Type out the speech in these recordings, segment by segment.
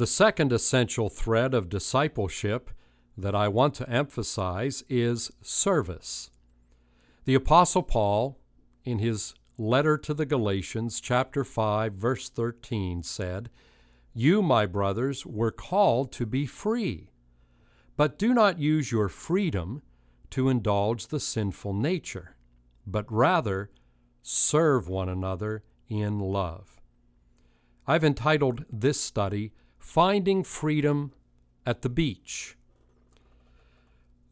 The second essential thread of discipleship that I want to emphasize is service. The Apostle Paul, in his letter to the Galatians, chapter 5, verse 13, said, You, my brothers, were called to be free, but do not use your freedom to indulge the sinful nature, but rather serve one another in love. I've entitled this study, Finding Freedom at the Beach.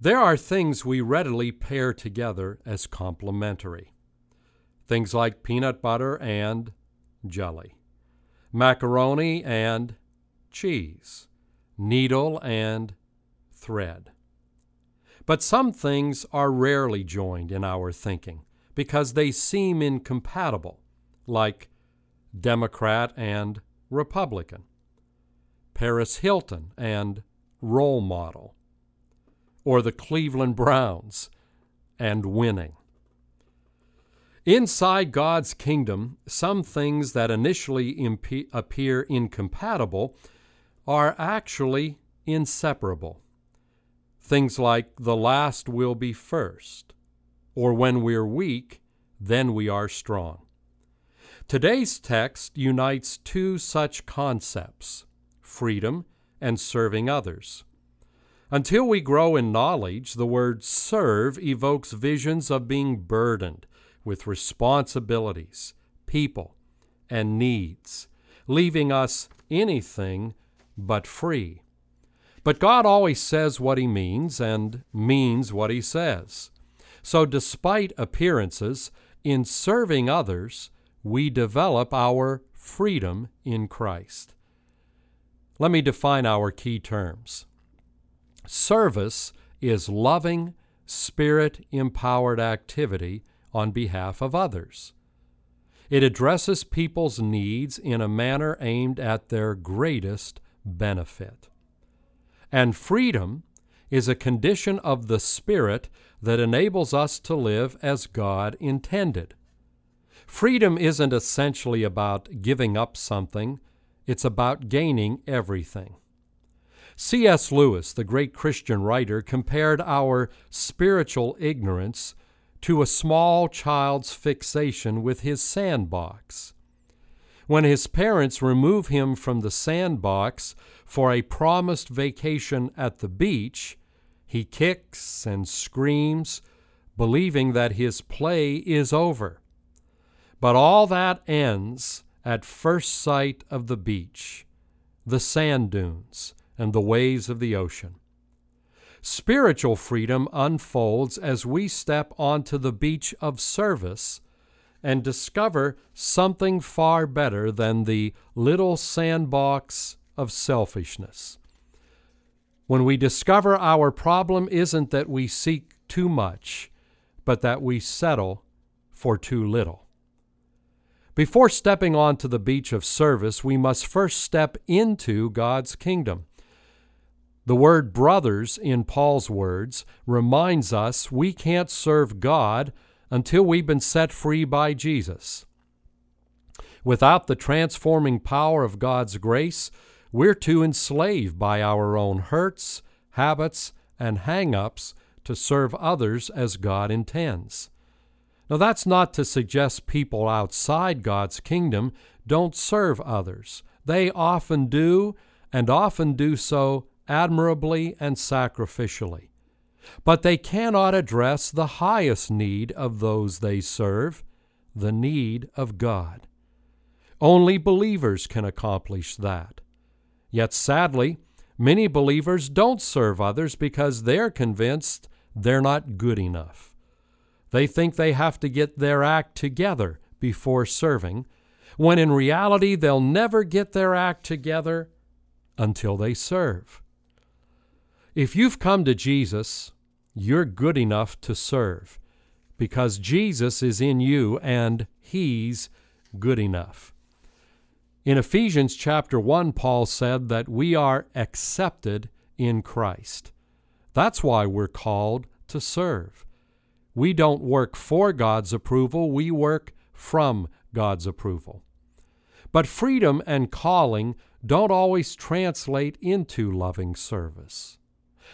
There are things we readily pair together as complementary. Things like peanut butter and jelly, macaroni and cheese, needle and thread. But some things are rarely joined in our thinking because they seem incompatible, like Democrat and Republican, Paris Hilton and role model, or the Cleveland Browns and winning. Inside God's kingdom, some things that initially appear incompatible are actually inseparable. Things like the last will be first, or when we're weak, then we are strong. Today's text unites two such concepts freedom and serving others. Until we grow in knowledge, the word serve evokes visions of being burdened with responsibilities, people, and needs, leaving us anything but free. But God always says what He means and means what He says. So, despite appearances, in serving others, we develop our freedom in Christ. Let me define our key terms. Service is loving, spirit empowered activity on behalf of others. It addresses people's needs in a manner aimed at their greatest benefit. And freedom is a condition of the Spirit that enables us to live as God intended. Freedom isn't essentially about giving up something, it's about gaining everything. C.S. Lewis, the great Christian writer, compared our spiritual ignorance to a small child's fixation with his sandbox. When his parents remove him from the sandbox for a promised vacation at the beach, he kicks and screams, believing that his play is over. But all that ends at first sight of the beach, the sand dunes, and the waves of the ocean. Spiritual freedom unfolds as we step onto the beach of service and discover something far better than the little sandbox of selfishness. When we discover our problem isn't that we seek too much, but that we settle for too little. Before stepping onto the beach of service, we must first step into God's kingdom. The word brothers, in Paul's words, reminds us we can't serve God until we've been set free by Jesus. Without the transforming power of God's grace, we're too enslaved by our own hurts, habits, and hang ups to serve others as God intends. Now, that's not to suggest people outside God's kingdom don't serve others. They often do, and often do so admirably and sacrificially. But they cannot address the highest need of those they serve, the need of God. Only believers can accomplish that. Yet sadly, many believers don't serve others because they're convinced they're not good enough. They think they have to get their act together before serving, when in reality they'll never get their act together until they serve. If you've come to Jesus, you're good enough to serve because Jesus is in you and He's good enough. In Ephesians chapter 1, Paul said that we are accepted in Christ. That's why we're called to serve. We don't work for God's approval, we work from God's approval. But freedom and calling don't always translate into loving service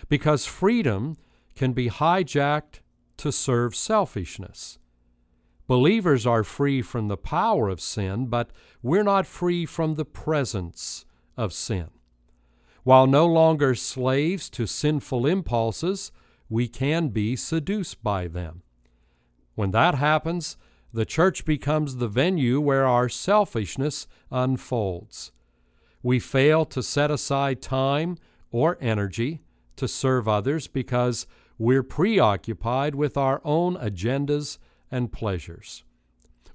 because freedom can be hijacked to serve selfishness. Believers are free from the power of sin, but we're not free from the presence of sin. While no longer slaves to sinful impulses, we can be seduced by them. When that happens, the church becomes the venue where our selfishness unfolds. We fail to set aside time or energy to serve others because we're preoccupied with our own agendas and pleasures.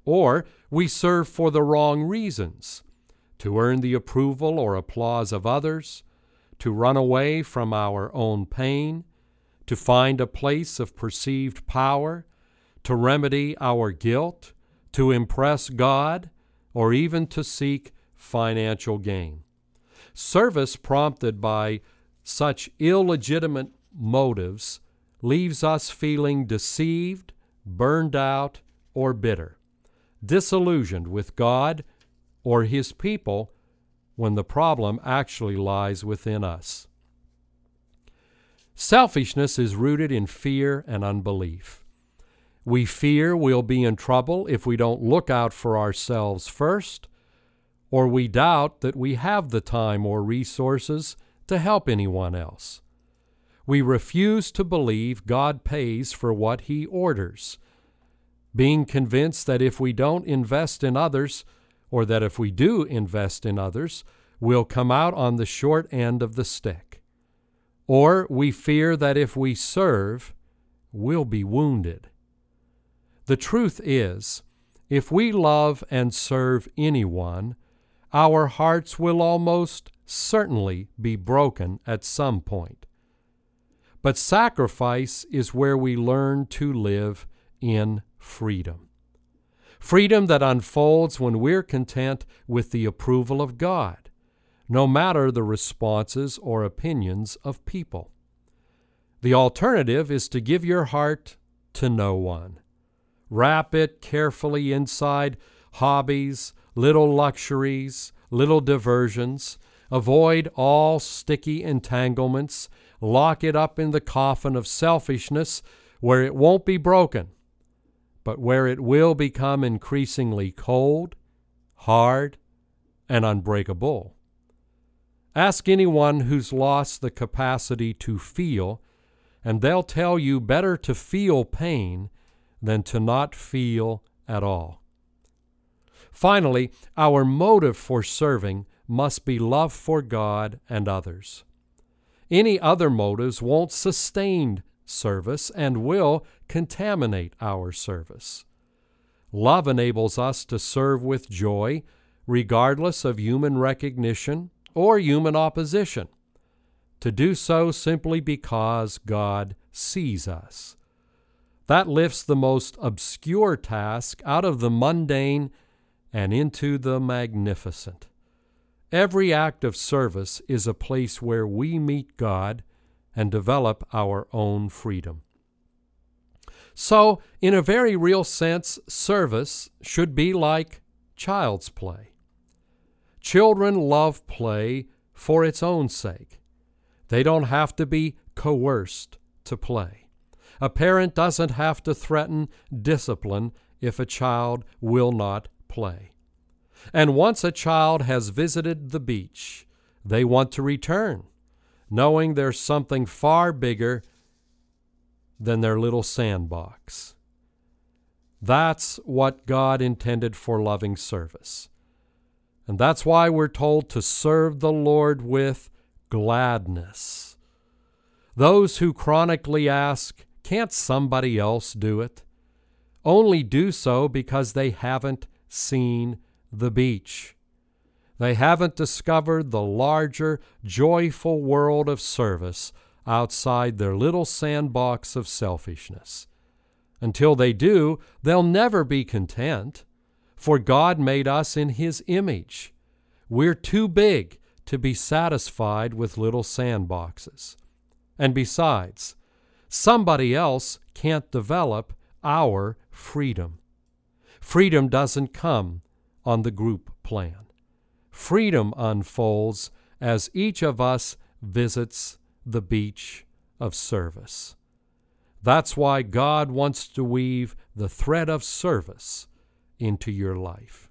Or we serve for the wrong reasons to earn the approval or applause of others, to run away from our own pain, to find a place of perceived power, to remedy our guilt, to impress God, or even to seek financial gain. Service prompted by such illegitimate motives leaves us feeling deceived, burned out, or bitter, disillusioned with God or His people when the problem actually lies within us. Selfishness is rooted in fear and unbelief. We fear we'll be in trouble if we don't look out for ourselves first, or we doubt that we have the time or resources to help anyone else. We refuse to believe God pays for what He orders, being convinced that if we don't invest in others, or that if we do invest in others, we'll come out on the short end of the stick. Or we fear that if we serve, we'll be wounded. The truth is, if we love and serve anyone, our hearts will almost certainly be broken at some point. But sacrifice is where we learn to live in freedom. Freedom that unfolds when we're content with the approval of God, no matter the responses or opinions of people. The alternative is to give your heart to no one. Wrap it carefully inside hobbies, little luxuries, little diversions, Avoid all sticky entanglements. Lock it up in the coffin of selfishness where it won't be broken, but where it will become increasingly cold, hard, and unbreakable. Ask anyone who's lost the capacity to feel, and they'll tell you better to feel pain than to not feel at all. Finally, our motive for serving must be love for God and others. Any other motives won't sustain service and will contaminate our service. Love enables us to serve with joy, regardless of human recognition or human opposition. To do so simply because God sees us. That lifts the most obscure task out of the mundane and into the magnificent. Every act of service is a place where we meet God and develop our own freedom. So, in a very real sense, service should be like child's play. Children love play for its own sake. They don't have to be coerced to play. A parent doesn't have to threaten discipline if a child will not play. And once a child has visited the beach, they want to return, knowing there's something far bigger than their little sandbox. That's what God intended for loving service. And that's why we're told to serve the Lord with gladness. Those who chronically ask, can't somebody else do it? Only do so because they haven't seen the beach. They haven't discovered the larger, joyful world of service outside their little sandbox of selfishness. Until they do, they'll never be content, for God made us in His image. We're too big to be satisfied with little sandboxes. And besides, somebody else can't develop our freedom. Freedom doesn't come on the group plan. freedom unfolds as each of us visits the beach of service. That's why God wants to weave the thread of service into your life.